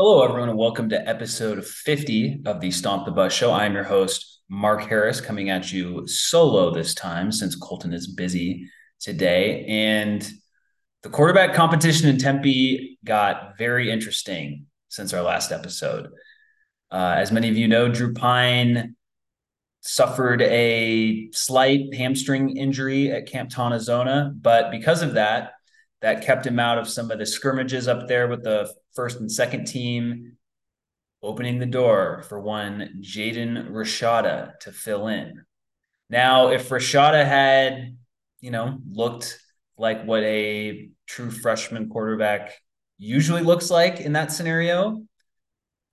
Hello, everyone, and welcome to episode 50 of the Stomp the Bus Show. I'm your host, Mark Harris, coming at you solo this time since Colton is busy today. And the quarterback competition in Tempe got very interesting since our last episode. Uh, as many of you know, Drew Pyne suffered a slight hamstring injury at Camp Tontozona, but because of that, that kept him out of some of the scrimmages up there with the first and second team, opening the door for one Jaden Rashada to fill in. Now, if Rashada had, you know, looked like what a true freshman quarterback usually looks like in that scenario,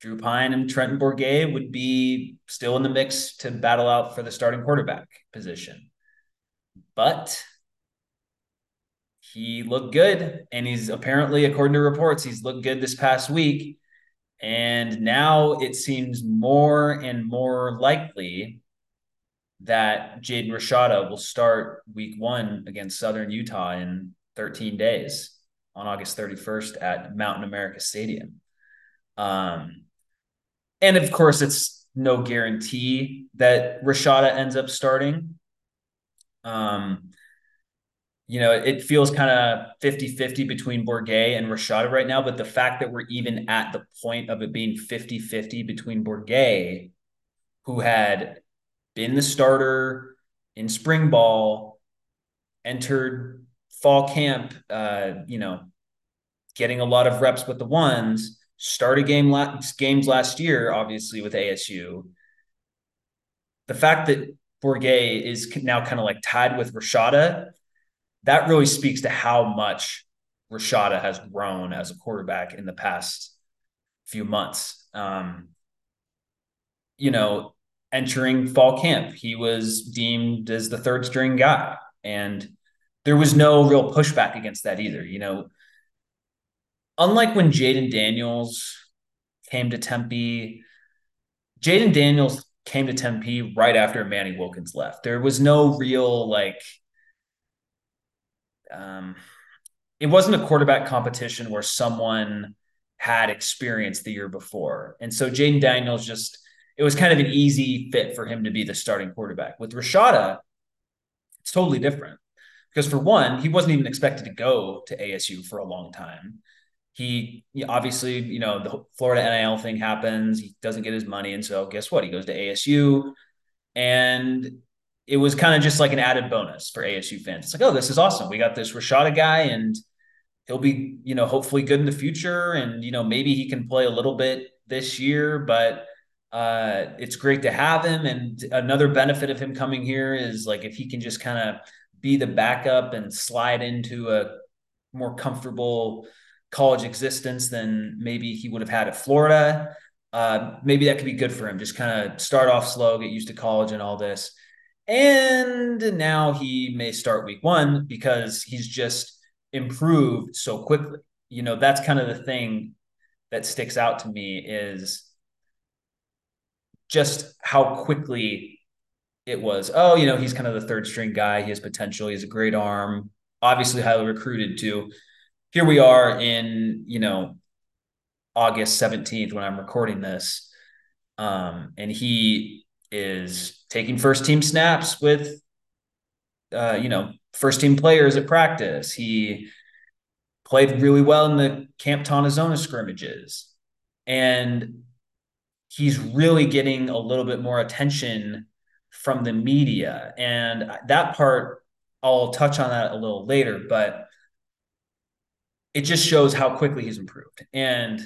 Drew Pyne and Trenton Bourguet would be still in the mix to battle out for the starting quarterback position. But he looked good. And he's apparently, according to reports, he's looked good this past week. And now it seems more and more likely that Jaden Rashada will start week one against Southern Utah in 13 days on August 31st at Mountain America Stadium. Um, and of course, it's no guarantee that Rashada ends up starting. Um, you know, it feels kind of 50 50 between Bourguet and Rashada right now. But the fact that we're even at the point of it being 50 50 between Bourguet, who had been the starter in spring ball, entered fall camp, uh, you know, getting a lot of reps with the ones, started game la- games last year, obviously with ASU. The fact that Bourguet is now kind of like tied with Rashada that really speaks to how much Rashada has grown as a quarterback in the past few months. Um, you know, entering fall camp, he was deemed as the third string guy. And there was no real pushback against that either. You know, unlike when Jayden Daniels came to Tempe, Jayden Daniels came to Tempe right after Manny Wilkins left. There was no real like um, it wasn't a quarterback competition where someone had experience the year before. And so Jayden Daniels just, it was kind of an easy fit for him to be the starting quarterback. With Rashada, it's totally different because for one, he wasn't even expected to go to ASU for a long time. He, he obviously, you know, the Florida NIL thing happens. He doesn't get his money. And so guess what? He goes to ASU and it was kind of just like an added bonus for ASU fans. It's like, oh, this is awesome. We got this Rashada guy, and he'll be, you know, hopefully good in the future. And, you know, maybe he can play a little bit this year, but uh, it's great to have him. And another benefit of him coming here is like if he can just kind of be the backup and slide into a more comfortable college existence than maybe he would have had at Florida. Uh, maybe that could be good for him. Just kind of start off slow, get used to college and all this. And now he may start week one because he's just improved so quickly. You know, that's kind of the thing that sticks out to me is just how quickly it was. Oh, you know, he's kind of the third string guy. He has potential. He has a great arm, obviously highly recruited too. Here we are in, you know, August 17th when I'm recording this. Um, and he is taking first team snaps with, uh, you know, first team players at practice. He played really well in the Camp Tontozona scrimmages. And he's really getting a little bit more attention from the media. And that part, I'll touch on that a little later, but it just shows how quickly he's improved. And,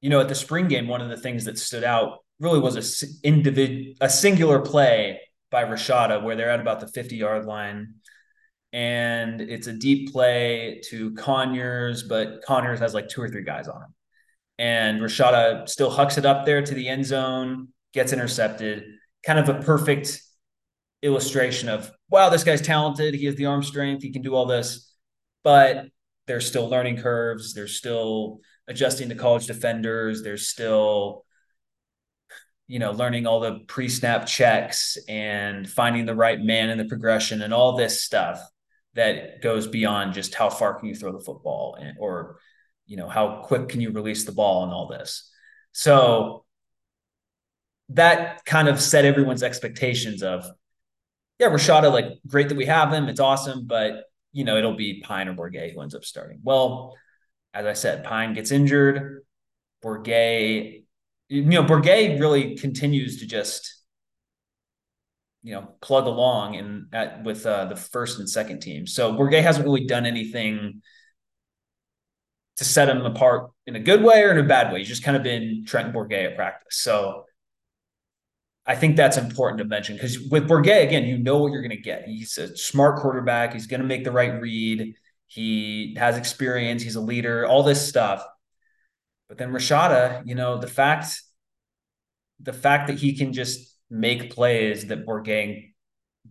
you know, at the spring game, one of the things that stood out really was a individual, a singular play by Rashada where they're at about the 50 yard line. And it's a deep play to Conyers, but Conyers has like two or three guys on him. And Rashada still hucks it up there to the end zone, gets intercepted. Kind of a perfect illustration of, wow, this guy's talented. He has the arm strength. He can do all this. But there's still learning curves. There's still adjusting to college defenders. There's still you know, learning all the pre snap checks and finding the right man in the progression and all this stuff that goes beyond just how far can you throw the football and, or you know, how quick can you release the ball and all this. So that kind of set everyone's expectations of, yeah, Rashada, like great that we have him. It's awesome, but you know, it'll be Pyne or Bourguet who ends up starting. Well, as I said, Pyne gets injured. Bourguet, you know, Bourguet really continues to just, you know, plug along and at with uh, the first and second team. So Bourguet hasn't really done anything to set him apart in a good way or in a bad way. He's just kind of been Trenton Bourguet at practice. So I think that's important to mention because with Bourguet, again, you know what you're going to get. He's a smart quarterback. He's going to make the right read. He has experience. He's a leader, all this stuff. But then Rashada, you know, the fact, the fact that he can just make plays that Bourguet,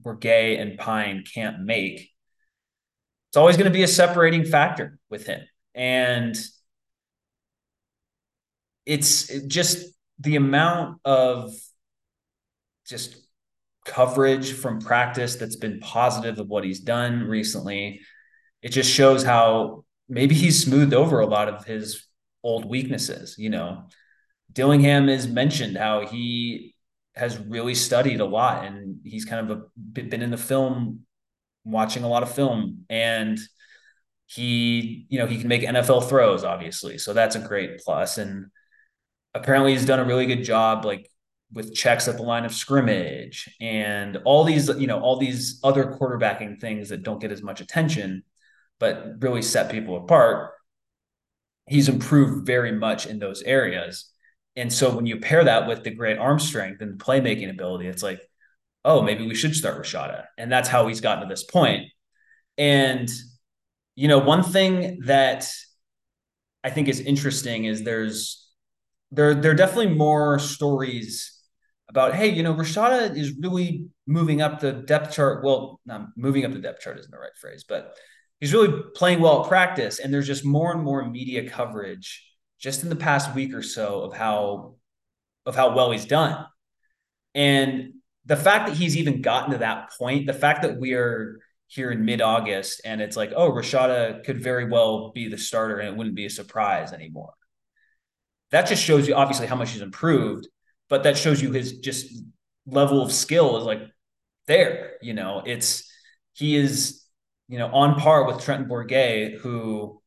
Bourguet and Pyne can't make, it's always going to be a separating factor with him. And it's just the amount of just coverage from practice that's been positive of what he's done recently. It just shows how maybe he's smoothed over a lot of his old weaknesses. You know, Dillingham has mentioned how he has really studied a lot and he's kind of a, been in the film, watching a lot of film. And he, you know, he can make NFL throws, obviously. So that's a great plus. And apparently he's done a really good job, like with checks at the line of scrimmage and all these, you know, all these other quarterbacking things that don't get as much attention, but really set people apart. He's improved very much in those areas. And so when you pair that with the great arm strength and playmaking ability, it's like, oh, maybe we should start Rashada. And that's how he's gotten to this point. And you know, one thing that I think is interesting is there's there there are definitely more stories about hey, you know, Rashada is really moving up the depth chart. Well, not moving up the depth chart isn't the right phrase, but he's really playing well at practice. And there's just more and more media coverage just in the past week or so of how of how well he's done. And the fact that he's even gotten to that point, the fact that we are here in mid August, and it's like, oh, Rashada could very well be the starter, and it wouldn't be a surprise anymore. That just shows you obviously how much he's improved, but that shows you his just level of skill is like there. You know, it's he is you know on par with Trenton Bourguet, who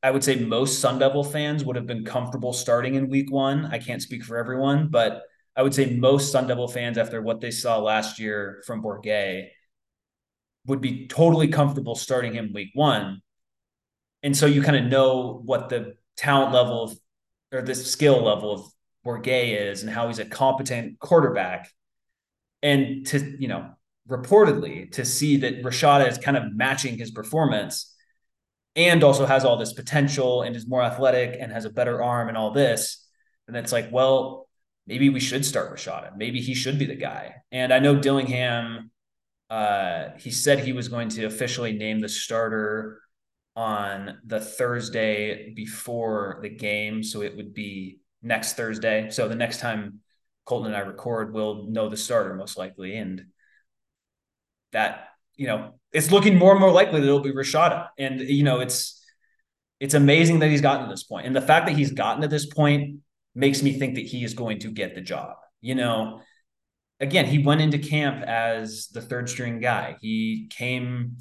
I would say most Sun Devil fans would have been comfortable starting in Week One. I can't speak for everyone, but I would say most Sun Devil fans, after what they saw last year from Bourguet, would be totally comfortable starting him week one. And so you kind of know what the talent level of or the skill level of Bourguet is and how he's a competent quarterback. And to, you know, reportedly to see that Rashada is kind of matching his performance and also has all this potential and is more athletic and has a better arm and all this. And it's like, well, maybe we should start Rashada. Maybe he should be the guy. And I know Dillingham uh, he said he was going to officially name the starter on the Thursday before the game. So it would be next Thursday. So the next time Colton and I record, we'll know the starter most likely. And that, you know, it's looking more and more likely that it'll be Rashada. And, you know, it's, it's amazing that he's gotten to this point. And the fact that he's gotten to this point makes me think that he is going to get the job. You know, again, he went into camp as the third string guy. He came,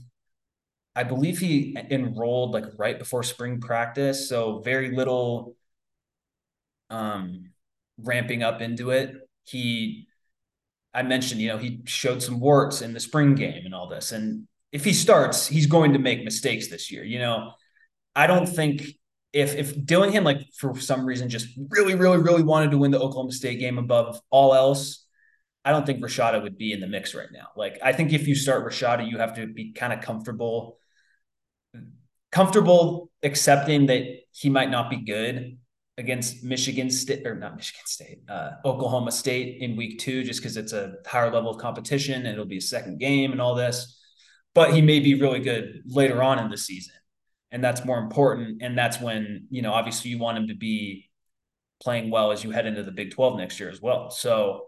I believe he enrolled like right before spring practice. So very little um, ramping up into it. He, I mentioned, you know, he showed some warts in the spring game and all this. And if he starts, he's going to make mistakes this year. You know, I don't think if if Dillingham like for some reason just really, really, really wanted to win the Oklahoma State game above all else, I don't think Rashada would be in the mix right now. Like I think if you start Rashada, you have to be kind of comfortable, comfortable accepting that he might not be good against Michigan State or not Michigan State, uh, Oklahoma State in week two, just because it's a higher level of competition and it'll be a second game and all this. But he may be really good later on in the season. And that's more important. And that's when, you know, obviously you want him to be playing well as you head into the Big 12 next year as well. So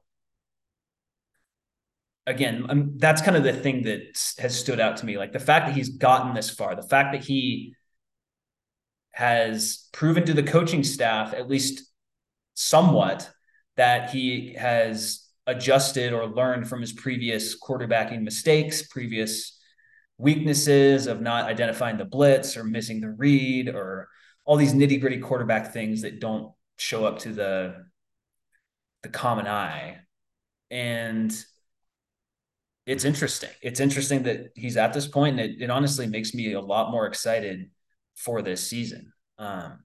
again, um, that's kind of the thing that has stood out to me. Like the fact that he's gotten this far, the fact that he has proven to the coaching staff, at least somewhat, that he has adjusted or learned from his previous quarterbacking mistakes, previous weaknesses of not identifying the blitz or missing the read or all these nitty gritty quarterback things that don't show up to the the common eye. And it's interesting. It's interesting that he's at this point, and it, it honestly makes me a lot more excited for this season. Um,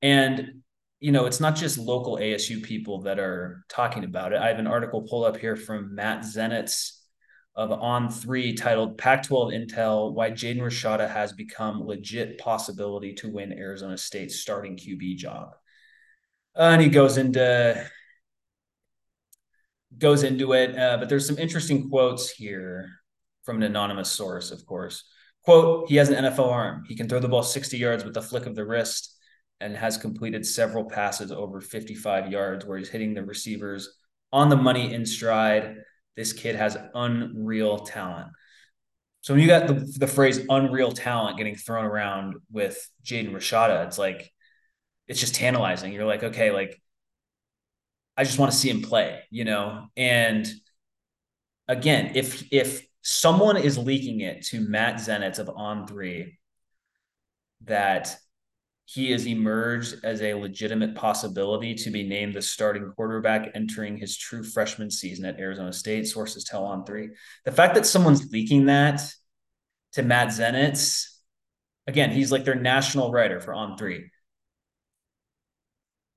and you know, it's not just local ASU people that are talking about it. I have an article pulled up here from Matt Zenitz of On3 titled Pac 12 Intel Why Jaden Rashada Has Become Legit Possibility to Win Arizona State's Starting QB Job. Uh, and he goes into goes into it, uh, but there's some interesting quotes here from an anonymous source, of course. Quote, he has an NFL arm. He can throw the ball 60 yards with a flick of the wrist and has completed several passes over 55 yards where he's hitting the receivers on the money in stride. This kid has unreal talent. So when you got the, the phrase unreal talent getting thrown around with Jaden Rashada, it's like, it's just tantalizing. You're like, okay, like, I just want to see him play, you know? And again, if, if someone is leaking it to Matt Zenitz of On Three that he has emerged as a legitimate possibility to be named the starting quarterback entering his true freshman season at Arizona State. Sources tell on three. The fact that someone's leaking that to Matt Zenitz, again, he's like their national writer for on three.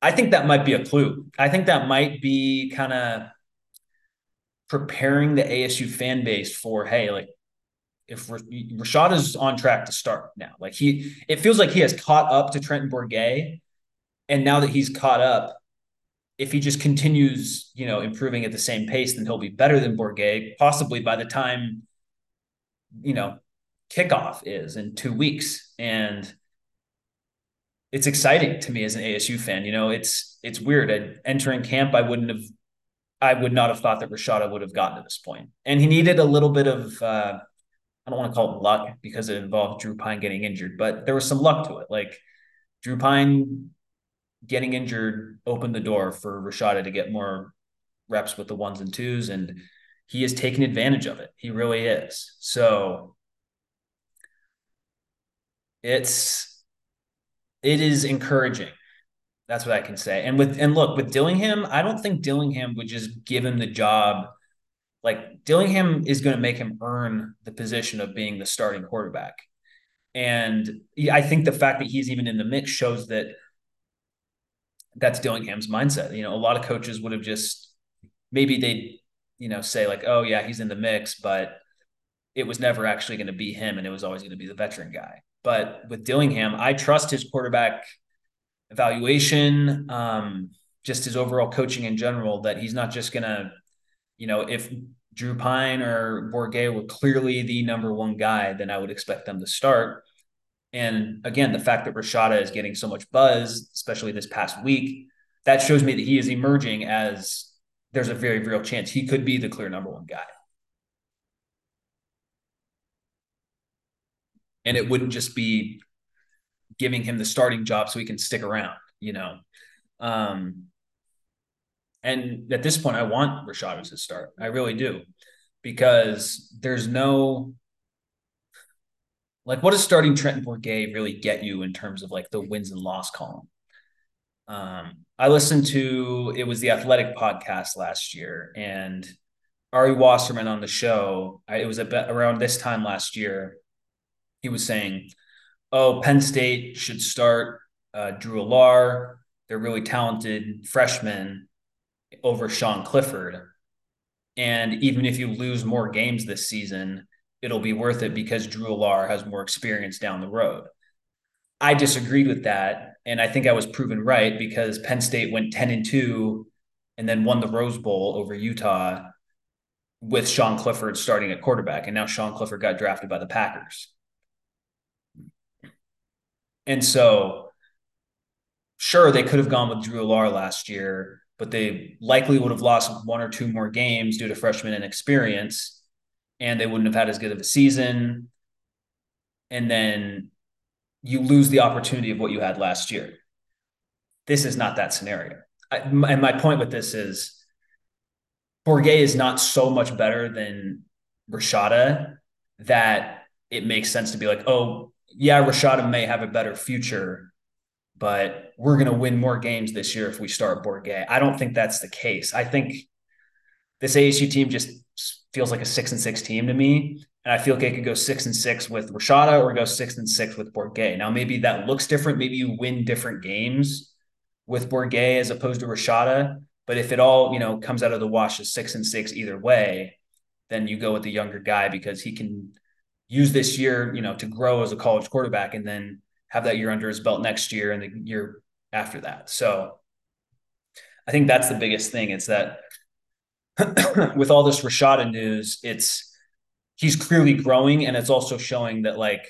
I think that might be a clue. I think that might be kind of preparing the ASU fan base for, hey, like if Rashad is on track to start now, like he, it feels like he has caught up to Trenton Bourguet, and now that he's caught up, if he just continues, you know, improving at the same pace, then he'll be better than Bourguet possibly by the time, you know, kickoff is in two weeks, and it's exciting to me as an ASU fan. You know, it's it's weird. Entering camp, I wouldn't have, I would not have thought that Rashada would have gotten to this point, and he needed a little bit of. Uh, I don't want to call it luck because it involved Drew Pyne getting injured, but there was some luck to it. Like Drew Pyne getting injured opened the door for Rashada to get more reps with the ones and twos, and he has taken advantage of it. He really is. So it's it is encouraging. That's what I can say. And with and look with Dillingham, I don't think Dillingham would just give him the job like Dillingham is going to make him earn the position of being the starting quarterback. And I think the fact that he's even in the mix shows that that's Dillingham's mindset. You know, a lot of coaches would have just maybe they, you know, say like, "Oh yeah, he's in the mix," but it was never actually going to be him, and it was always going to be the veteran guy. But with Dillingham, I trust his quarterback evaluation, um, just his overall coaching in general. That he's not just going to you know, if Drew Pyne or Bourguet were clearly the number one guy, then I would expect them to start. And again, the fact that Rashada is getting so much buzz, especially this past week, that shows me that he is emerging as there's a very real chance he could be the clear number one guy. And it wouldn't just be giving him the starting job so he can stick around, you know. Um, and at this point, I want Rashad to start. I really do, because there's no like what does starting Trenton Bourguet really get you in terms of like the wins and loss column? Um, I listened to it was the Athletic podcast last year, and Ari Wasserman on the show. I, it was around this time last year. He was saying, "Oh, Penn State should start uh, Drew Allar. They're really talented freshmen." over Sean Clifford. And even if you lose more games this season, it'll be worth it because Drew Allar has more experience down the road. I disagreed with that. And I think I was proven right because Penn State went 10 and 2 and then won the Rose Bowl over Utah with Sean Clifford starting at quarterback. And now Sean Clifford got drafted by the Packers. And so, sure, they could have gone with Drew Allar last year but they likely would have lost one or two more games due to freshman inexperience, and they wouldn't have had as good of a season. And then you lose the opportunity of what you had last year. This is not that scenario. I, and my point with this is Bourguet is not so much better than Rashada that it makes sense to be like, oh, yeah, Rashada may have a better future, but we're going to win more games this year if we start Bourguet. I don't think that's the case. I think this ASU team just feels like a six and six team to me. And I feel like it could go six and six with Rashada or go six and six with Bourguet. Now, maybe that looks different. Maybe you win different games with Bourguet as opposed to Rashada. But if it all, you know, comes out of the wash as six and six either way, then you go with the younger guy because he can use this year, you know, to grow as a college quarterback and then have that year under his belt next year and the year after that. So I think that's the biggest thing. It's that with all this Rashada news, it's he's clearly growing and it's also showing that like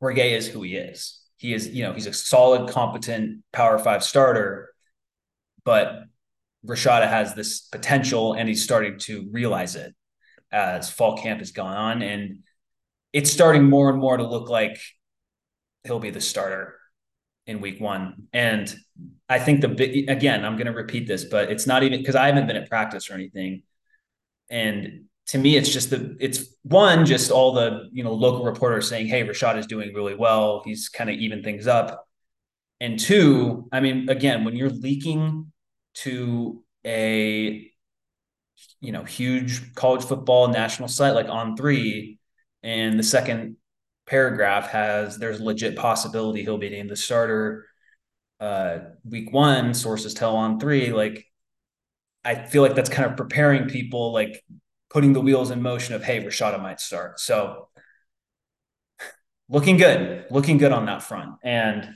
Bourguet is who he is. He is, you know, he's a solid, competent power five starter, but Rashada has this potential and he's starting to realize it as fall camp has gone on. And it's starting more and more to look like he'll be the starter in week one. And I think the big, again, I'm going to repeat this, but it's not even because I haven't been at practice or anything. And to me, it's just the, it's one, just all the, you know, local reporters saying, Hey, Rashad is doing really well. He's kind of even things up. And two, I mean, again, when you're leaking to a, you know, huge college football national site like on three, and the second paragraph has there's legit possibility he'll be named the starter uh, week one. Sources tell on three. Like, I feel like that's kind of preparing people, like putting the wheels in motion of hey, Rashada might start. So looking good, looking good on that front. And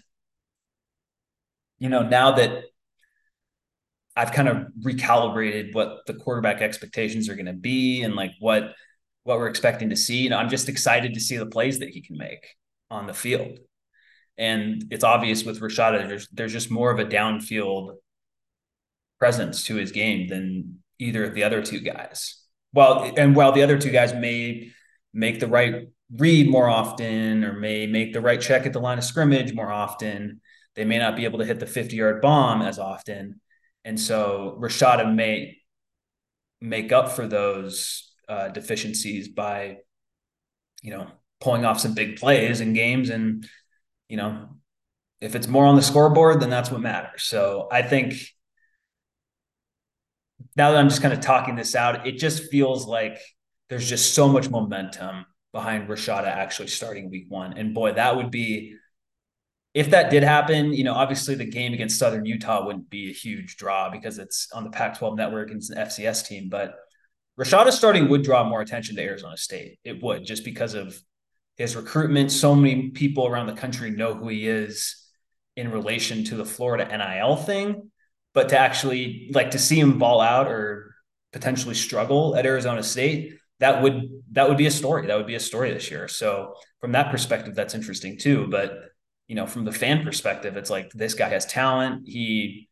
you know, now that I've kind of recalibrated what the quarterback expectations are going to be and like what what we're expecting to see. Know, I'm just excited to see the plays that he can make on the field. And it's obvious with Rashada, there's there's just more of a downfield presence to his game than either of the other two guys. Well, and while the other two guys may make the right read more often or may make the right check at the line of scrimmage more often, they may not be able to hit the 50 yard bomb as often. And so Rashada may make up for those uh, deficiencies by, you know, pulling off some big plays in games. And, you know, if it's more on the scoreboard, then that's what matters. So I think now that I'm just kind of talking this out, it just feels like there's just so much momentum behind Rashada actually starting week one. And boy, that would be if that did happen, you know, obviously the game against Southern Utah wouldn't be a huge draw because it's on the Pac 12 network and it's an FCS team. But Rashada starting would draw more attention to Arizona State. It would just because of his recruitment. So many people around the country know who he is in relation to the Florida NIL thing, but to actually like to see him ball out or potentially struggle at Arizona State, that would that would be a story. That would be a story this year. So from that perspective, that's interesting too. But you know, from the fan perspective, it's like this guy has talent. He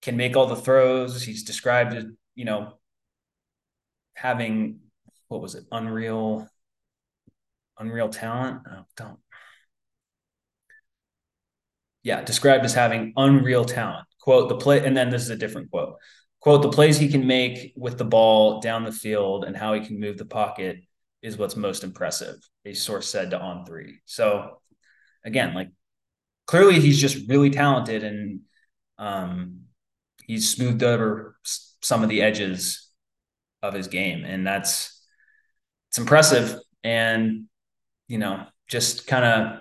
can make all the throws. He's described as, you know, having what was it unreal unreal talent? Oh, don't. Yeah described as having unreal talent. Quote the play and then this is a different quote. Quote the plays he can make with the ball down the field and how he can move the pocket is what's most impressive a source said to on three. So again like clearly he's just really talented and um he's smoothed over some of the edges of his game. And that's it's impressive. And, you know, just kind of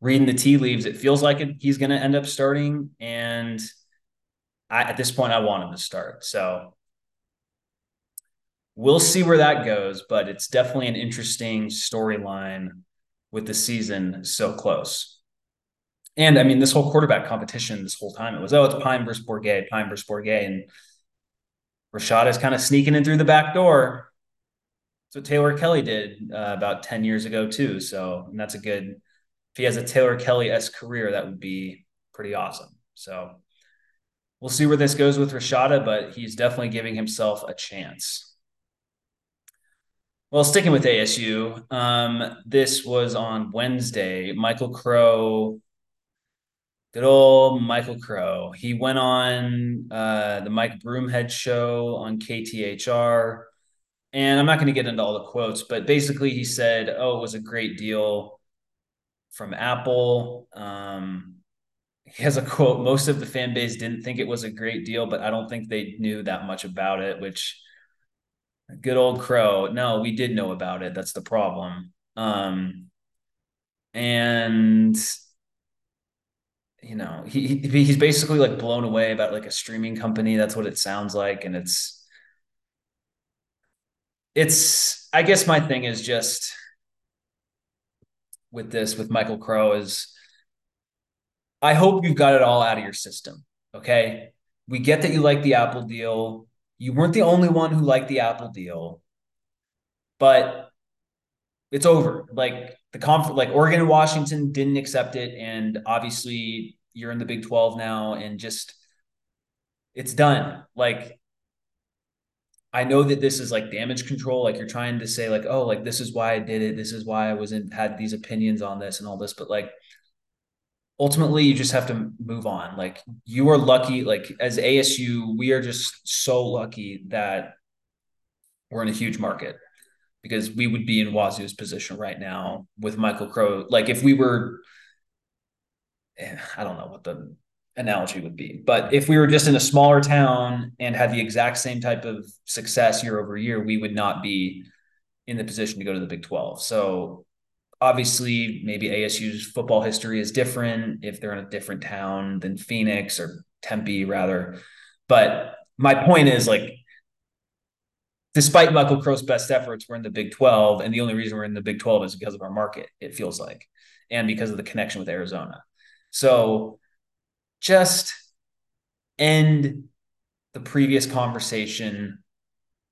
reading the tea leaves, it feels like it, he's going to end up starting. And I, at this point, I want him to start. So we'll see where that goes, but it's definitely an interesting storyline with the season so close. And I mean, this whole quarterback competition, this whole time, it was, oh, it's Pyne versus Bourguet, Pyne versus Bourguet. And Rashad is kind of sneaking in through the back door. So Taylor Kelly did uh, about 10 years ago, too. So that's a good, if he has a Taylor Kelly S career, that would be pretty awesome. So we'll see where this goes with Rashada, but he's definitely giving himself a chance. Well, sticking with ASU, um, this was on Wednesday. Michael Crow, good old Michael Crow. He went on uh, the Mike Broomhead show on KTAR. And I'm not going to get into all the quotes, but basically he said, Oh, it was a great deal from Apple. Um, he has a quote Most of the fan base didn't think it was a great deal, but I don't think they knew that much about it, which Good old Crow. No, we did know about it. That's the problem. Um, and you know, he, he he's basically like blown away about like a streaming company. That's what it sounds like, and it's it's. I guess my thing is just with this with Michael Crow is I hope you've got it all out of your system. Okay. We get that you like the Apple deal. You weren't the only one who liked the Apple deal, but it's over. Like the conf, like Oregon and Washington didn't accept it, and obviously you're in the Big Twelve now, and just it's done. Like I know that this is like damage control. Like you're trying to say like, oh, like this is why I did it. This is why I was in had these opinions on this and all this, but like ultimately you just have to move on. Like you are lucky, like as ASU, we are just so lucky that we're in a huge market because we would be in Wazoo's position right now with Michael Crow. Like if we were, eh, I don't know what the analogy would be, but if we were just in a smaller town and had the exact same type of success year over year, we would not be in the position to go to the Big 12. So obviously maybe ASU's football history is different if they're in a different town than Phoenix or Tempe rather. But my point is like despite Michael Crow's best efforts, we're in the Big 12 and the only reason we're in the Big 12 is because of our market, it feels like, and because of the connection with Arizona. So just end the previous conversation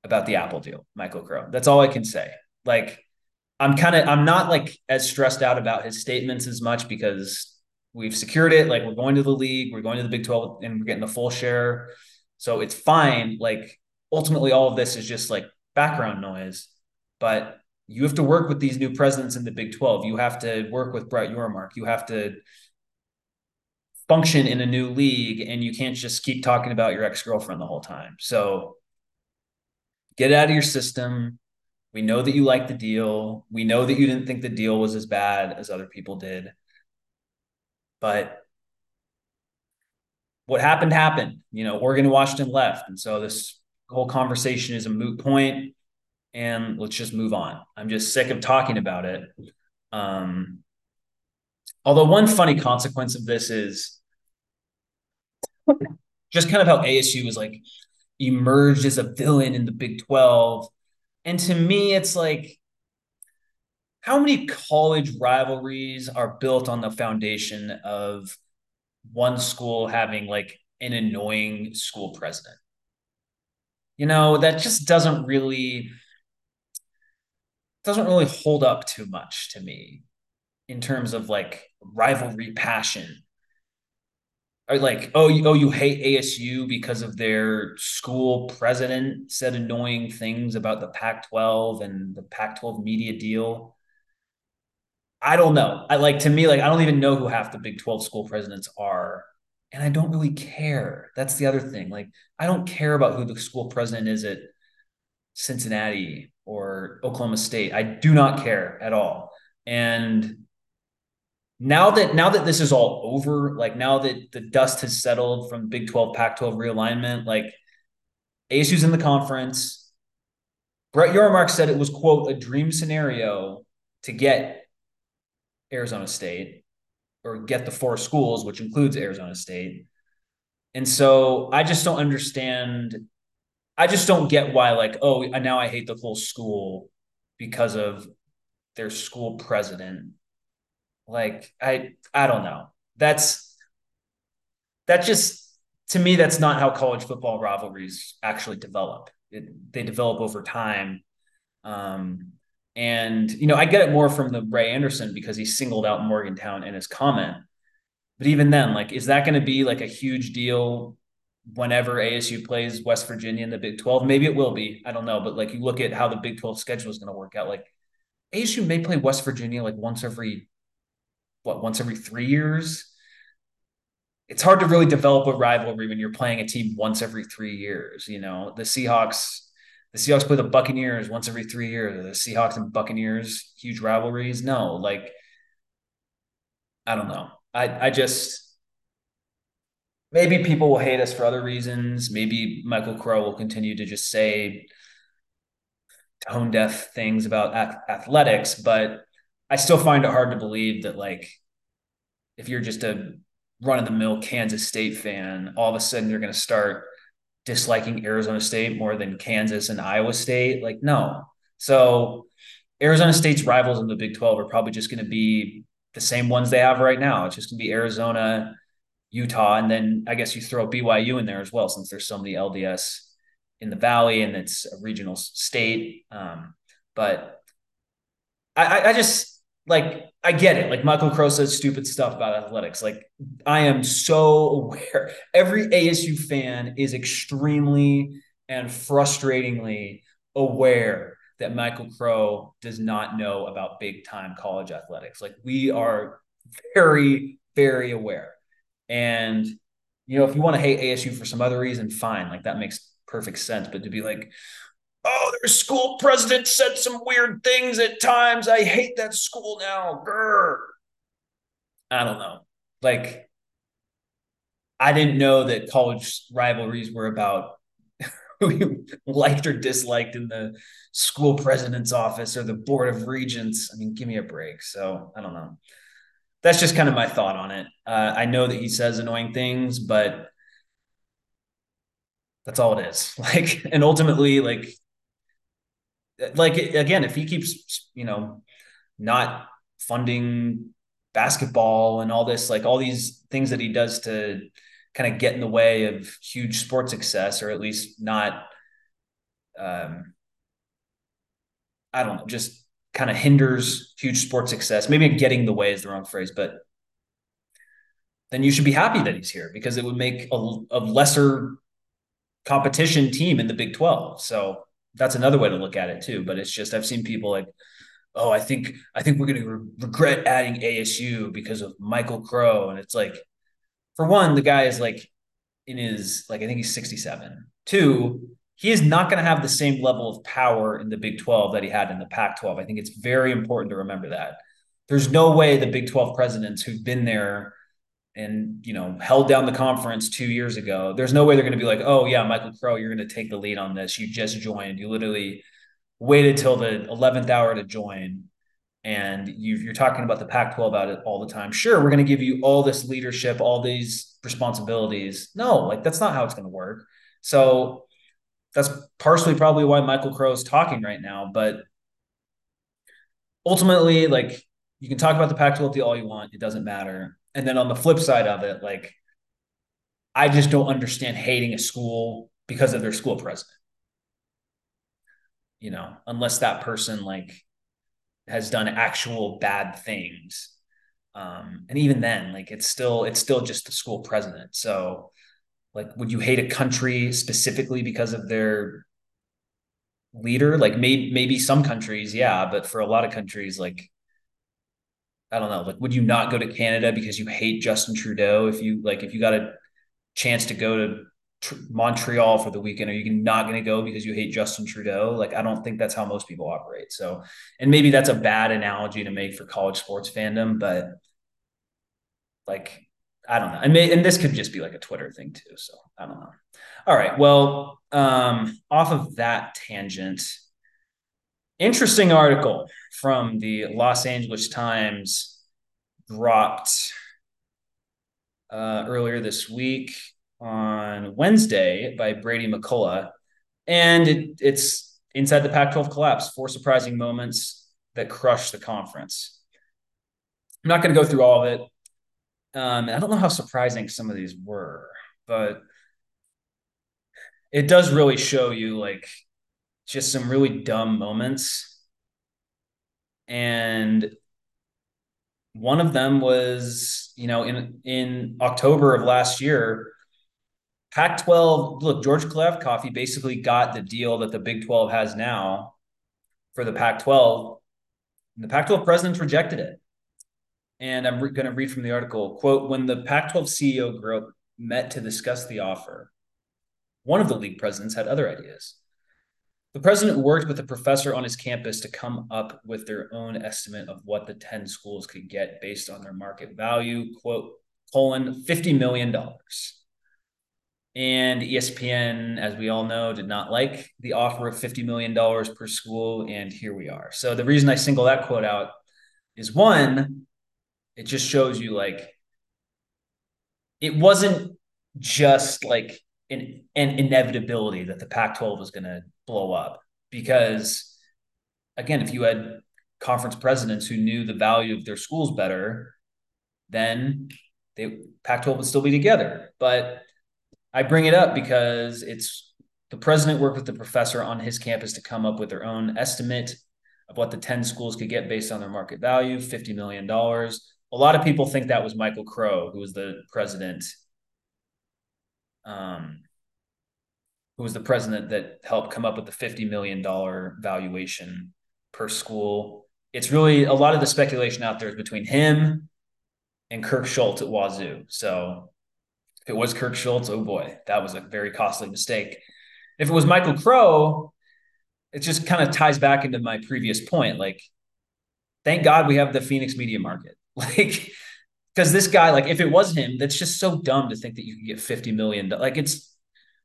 about the Apple deal, Michael Crow. That's all I can say. Like I'm kind of I'm not like as stressed out about his statements as much because we've secured it. Like we're going to the league, we're going to the Big 12 and we're getting the full share. So it's fine. Like ultimately all of this is just like background noise. But you have to work with these new presidents in the Big 12. You have to work with Brett Yormark. You have to function in a new league and you can't just keep talking about your ex-girlfriend the whole time. So get out of your system we know that you like the deal. We know that you didn't think the deal was as bad as other people did. But what happened happened. You know, Oregon and Washington left. And so this whole conversation is a moot point and let's just move on. I'm just sick of talking about it. Um, although one funny consequence of this is just kind of how ASU was like emerged as a villain in the Big 12 and to me, it's like, how many college rivalries are built on the foundation of one school having like an annoying school president? You know, that just doesn't really doesn't really hold up too much to me in terms of like rivalry passion are like, oh, you, oh, you hate ASU because of their school president said annoying things about the Pac-12 and the Pac-12 media deal. I don't know. I like to me, like I don't even know who half the Big 12 school presidents are. And I don't really care. That's the other thing. Like, I don't care about who the school president is at Cincinnati or Oklahoma State. I do not care at all. And now that now that this is all over, like now that the dust has settled from Big 12, Pac 12 realignment, like ASU's in the conference. Brett Yormark said it was, quote, a dream scenario to get Arizona State or get the four schools, which includes Arizona State. And so I just don't understand. I just don't get why, like, oh, now I hate the whole school because of their school president like I I don't know. That's that just to me that's not how college football rivalries actually develop. It, they develop over time. Um, and you know, I get it more from the Ray Anderson because he singled out Morgantown in his comment. But even then, like, is that going to be like a huge deal whenever ASU plays West Virginia in the Big 12. Maybe it will be. I don't know. But like you look at how the Big 12 schedule is going to work out. Like ASU may play West Virginia like once every, what, once every three years? It's hard to really develop a rivalry when you're playing a team once every three years. You know, the Seahawks, the Seahawks play the Buccaneers once every three years. The Seahawks and Buccaneers, huge rivalries. No, like, I don't know. I, I just, maybe people will hate us for other reasons. Maybe Michael Crow will continue to just say tone deaf things about athletics, but I still find it hard to believe that like if you're just a run of the mill Kansas State fan, all of a sudden you're going to start disliking Arizona State more than Kansas and Iowa State. Like, no. So Arizona State's rivals in the Big 12 are probably just going to be the same ones they have right now. It's just going to be Arizona, Utah, and then I guess you throw BYU in there as well, since there's so many LDS in the Valley and it's a regional state. Um, but I, I just like I get it. Like Michael Crow says stupid stuff about athletics. Like I am so aware. Every ASU fan is extremely and frustratingly aware that Michael Crow does not know about big time college athletics. Like we are very, very aware. And you know, if you want to hate ASU for some other reason, fine. Like that makes perfect sense. But to be like, oh, their school president said some weird things at times. I hate that school now. Grr. I don't know. Like, I didn't know that college rivalries were about who you liked or disliked in the school president's office or the board of regents. I mean, give me a break. So I don't know that's just kind of my thought on it. Uh, I know that he says annoying things, but that's all it is. Like, and ultimately, like, like again, if he keeps, you know, not funding basketball and all this, like all these things that he does to kind of get in the way of huge sports success, or at least not, um, I don't know, just kind of hinders huge sports success. Maybe getting the way is the wrong phrase, but then you should be happy that he's here because it would make a, a lesser competition team in the Big 12. So that's another way to look at it too. But it's just I've seen people like, oh, I think I think we're going to re- regret adding ASU because of Michael Crow, and it's like, for one, the guy is like in his like I think he's 67. Two, he is not going to have the same level of power in the Big 12 that he had in the Pac 12. I think it's very important to remember that. There's no way the Big 12 presidents who've been there and you know held down the conference two years ago, there's no way they're going to be like, oh yeah, Michael Crow, you're going to take the lead on this. You just joined. You literally waited till the 11th hour to join. And you, are talking about the Pac 12 about it all the time. Sure, we're going to give you all this leadership, all these responsibilities. No, like that's not how it's going to work. So that's partially probably why Michael Crow is talking right now. But ultimately, like you can talk about the Pac-12 all you want, it doesn't matter. And then on the flip side of it, like I just don't understand hating a school because of their school president. You know, unless that person like has done actual bad things. Um, and even then, like it's still it's still just the school president. So like would you hate a country specifically because of their leader like maybe maybe some countries yeah but for a lot of countries like i don't know like would you not go to canada because you hate justin trudeau if you like if you got a chance to go to Tr- montreal for the weekend are you not going to go because you hate justin trudeau like i don't think that's how most people operate so and maybe that's a bad analogy to make for college sports fandom but like I don't know. And, may, and this could just be like a Twitter thing too. So I don't know. All right. Well, um, off of that tangent, interesting article from the Los Angeles Times dropped uh, earlier this week on Wednesday by Brady McCollough. And it, it's inside the Pac 12 collapse, four surprising moments that crushed the conference. I'm not going to go through all of it. Um, I don't know how surprising some of these were, but it does really show you like just some really dumb moments. And one of them was, you know, in in October of last year, Pac 12, look, George Kliavkoff, he basically got the deal that the Big 12 has now for the Pac 12. The Pac 12 presidents rejected it. And I'm re- going to read from the article quote, when the Pac 12 CEO group met to discuss the offer, one of the league presidents had other ideas. The president worked with a professor on his campus to come up with their own estimate of what the 10 schools could get based on their market value, quote, colon, $50 million. And ESPN, as we all know, did not like the offer of $50 million per school. And here we are. So the reason I single that quote out is one, it just shows you like it wasn't just like an, an inevitability that the Pac 12 was going to blow up. Because again, if you had conference presidents who knew the value of their schools better, then they Pac 12 would still be together. But I bring it up because it's the president worked with the professor on his campus to come up with their own estimate of what the 10 schools could get based on their market value, $50 million. A lot of people think that was Michael Crow, who was the president, um, who was the president that helped come up with the $50 million valuation per school. It's really a lot of the speculation out there is between him and Kirk Schulz at Wazoo. So if it was Kirk Schulz, oh boy, that was a very costly mistake. If it was Michael Crow, it just kind of ties back into my previous point. Like, thank God we have the Phoenix media market. Like, because this guy, like, if it was him, that's just so dumb to think that you get 50 million. Like, it's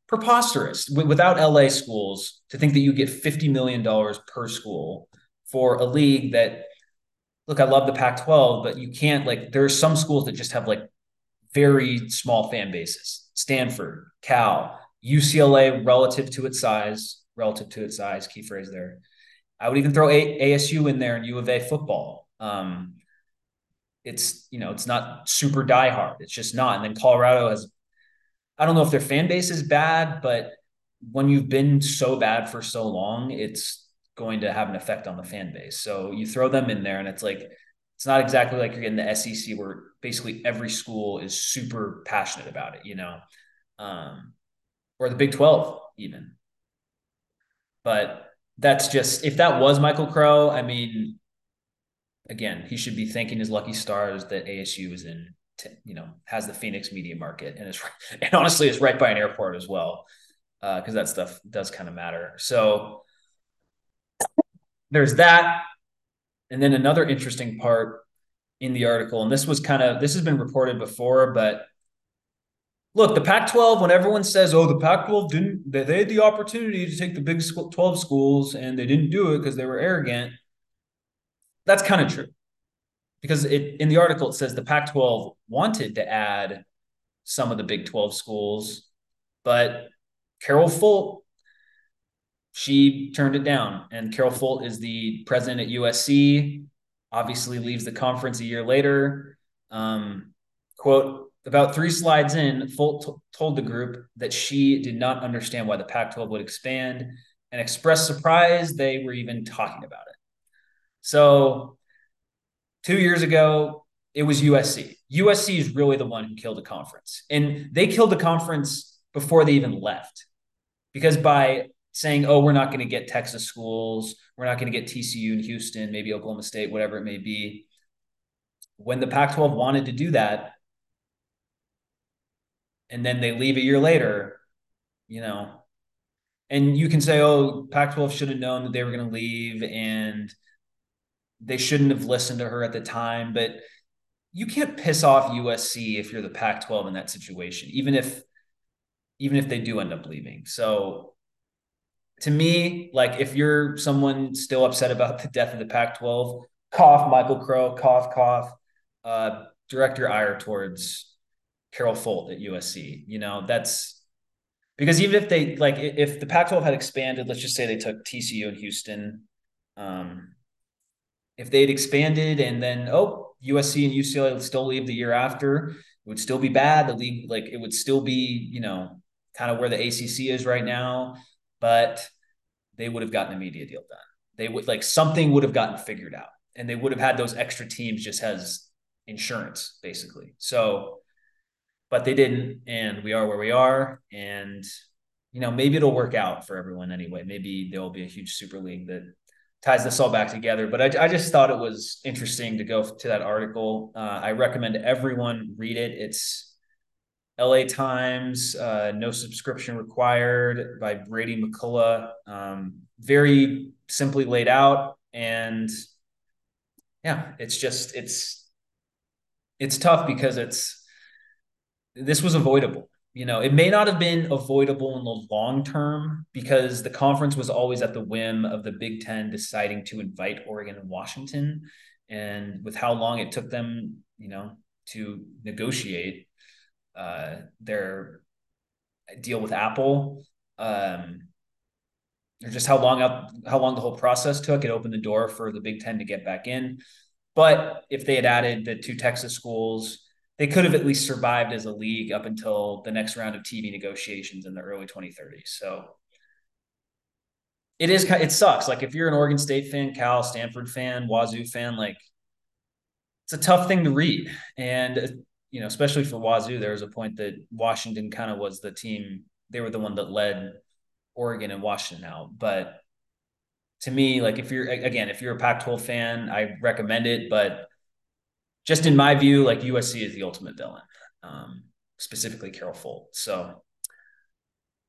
preposterous without LA schools to think that you get $50 million per school for a league that, look, I love the Pac 12, but you can't, like, there are some schools that just have like very small fan bases. Stanford, Cal, UCLA, relative to its size, relative to its size, key phrase there. I would even throw a- ASU in there and U of A football. Um, it's you know it's not super diehard. It's just not. And then Colorado has, I don't know if their fan base is bad, but when you've been so bad for so long, it's going to have an effect on the fan base. So you throw them in there, and it's like it's not exactly like you're getting the SEC where basically every school is super passionate about it, you know, um, or the Big 12 even. But that's just, if that was Michael Crow, I mean, again, he should be thanking his lucky stars that ASU is in, you know, has the Phoenix media market and is, and honestly, is right by an airport as well, because uh, that stuff does kind of matter. So there's that. And then another interesting part in the article, and this was kind of this has been reported before, but look, the Pac-12. When everyone says, "Oh, the Pac-12 didn't," they, they had the opportunity to take the Big 12 schools and they didn't do it because they were arrogant. That's kind of true, because it in the article it says the Pac-12 wanted to add some of the Big 12 schools, but Carol Folt she turned it down. And Carol Folt is the president at USC, obviously leaves the conference a year later. Um, quote, about three slides in, Folt t- told the group that she did not understand why the Pac 12 would expand and expressed surprise they were even talking about it. So, two years ago, it was USC. USC is really the one who killed the conference. And they killed the conference before they even left. Because by saying, oh, we're not going to get Texas schools, we're not going to get TCU in Houston, maybe Oklahoma State, whatever it may be. When the Pac 12 wanted to do that, and then they leave a year later, you know, and you can say, oh, Pac 12 should have known that they were going to leave and they shouldn't have listened to her at the time. But you can't piss off USC if you're the Pac 12 in that situation, even if even if they do end up leaving. So to me, like if you're someone still upset about the death of the Pac-12, cough Michael Crow, cough, cough, uh, direct your ire towards Carol Folt at USC. You know, that's because even if they like if the Pac-12 had expanded, let's just say they took TCU and Houston, um, if they'd expanded and then oh USC and UCLA would still leave the year after, it would still be bad. The league like it would still be you know kind of where the ACC is right now but they would have gotten a media deal done. They would like something would have gotten figured out, and they would have had those extra teams just as insurance, basically. So but they didn't, and we are where we are. And you know, maybe it'll work out for everyone anyway. Maybe there will be a huge super league that ties this all back together. But I, I just thought it was interesting to go to that article. Uh, I recommend everyone read it. It's LA Times, uh, no subscription required by Brady McCollough. Um, very simply laid out. And yeah, it's just, it's, it's tough because it's, this was avoidable you know, it may not have been avoidable in the long term because the conference was always at the whim of the Big Ten deciding to invite Oregon and Washington. And with how long it took them, you know, to negotiate uh, their deal with Apple, um, or just how long how long the whole process took, it opened the door for the Big Ten to get back in. But if they had added the two Texas schools, they could have at least survived as a league up until the next round of TV negotiations in the early 2030s. So it is it sucks. Like if you're an Oregon State fan, Cal, Stanford fan, Wazoo fan, like it's a tough thing to read. And uh, you know, especially for Wazoo, there was a point that Washington kind of was the team. They were the one that led Oregon and Washington out. But to me, like if you're again, if you're a Pac-12 fan, I recommend it. But just in my view, like USC is the ultimate villain, um, specifically Carol Folt. So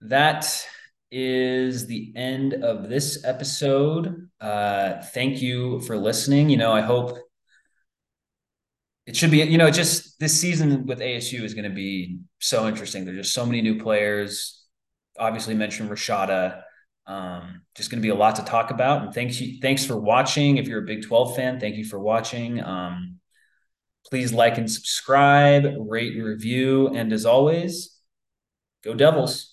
that is the end of this episode. Uh, thank you for listening. You know, I hope it should be, you know, just this season with ASU is going to be so interesting. There's just so many new players. Obviously, mentioned Rashada. Um, just going to be a lot to talk about. And thanks thanks for watching. If you're a Big 12 fan, thank you for watching. Um, Please like and subscribe, rate and review. And as always, go Devils.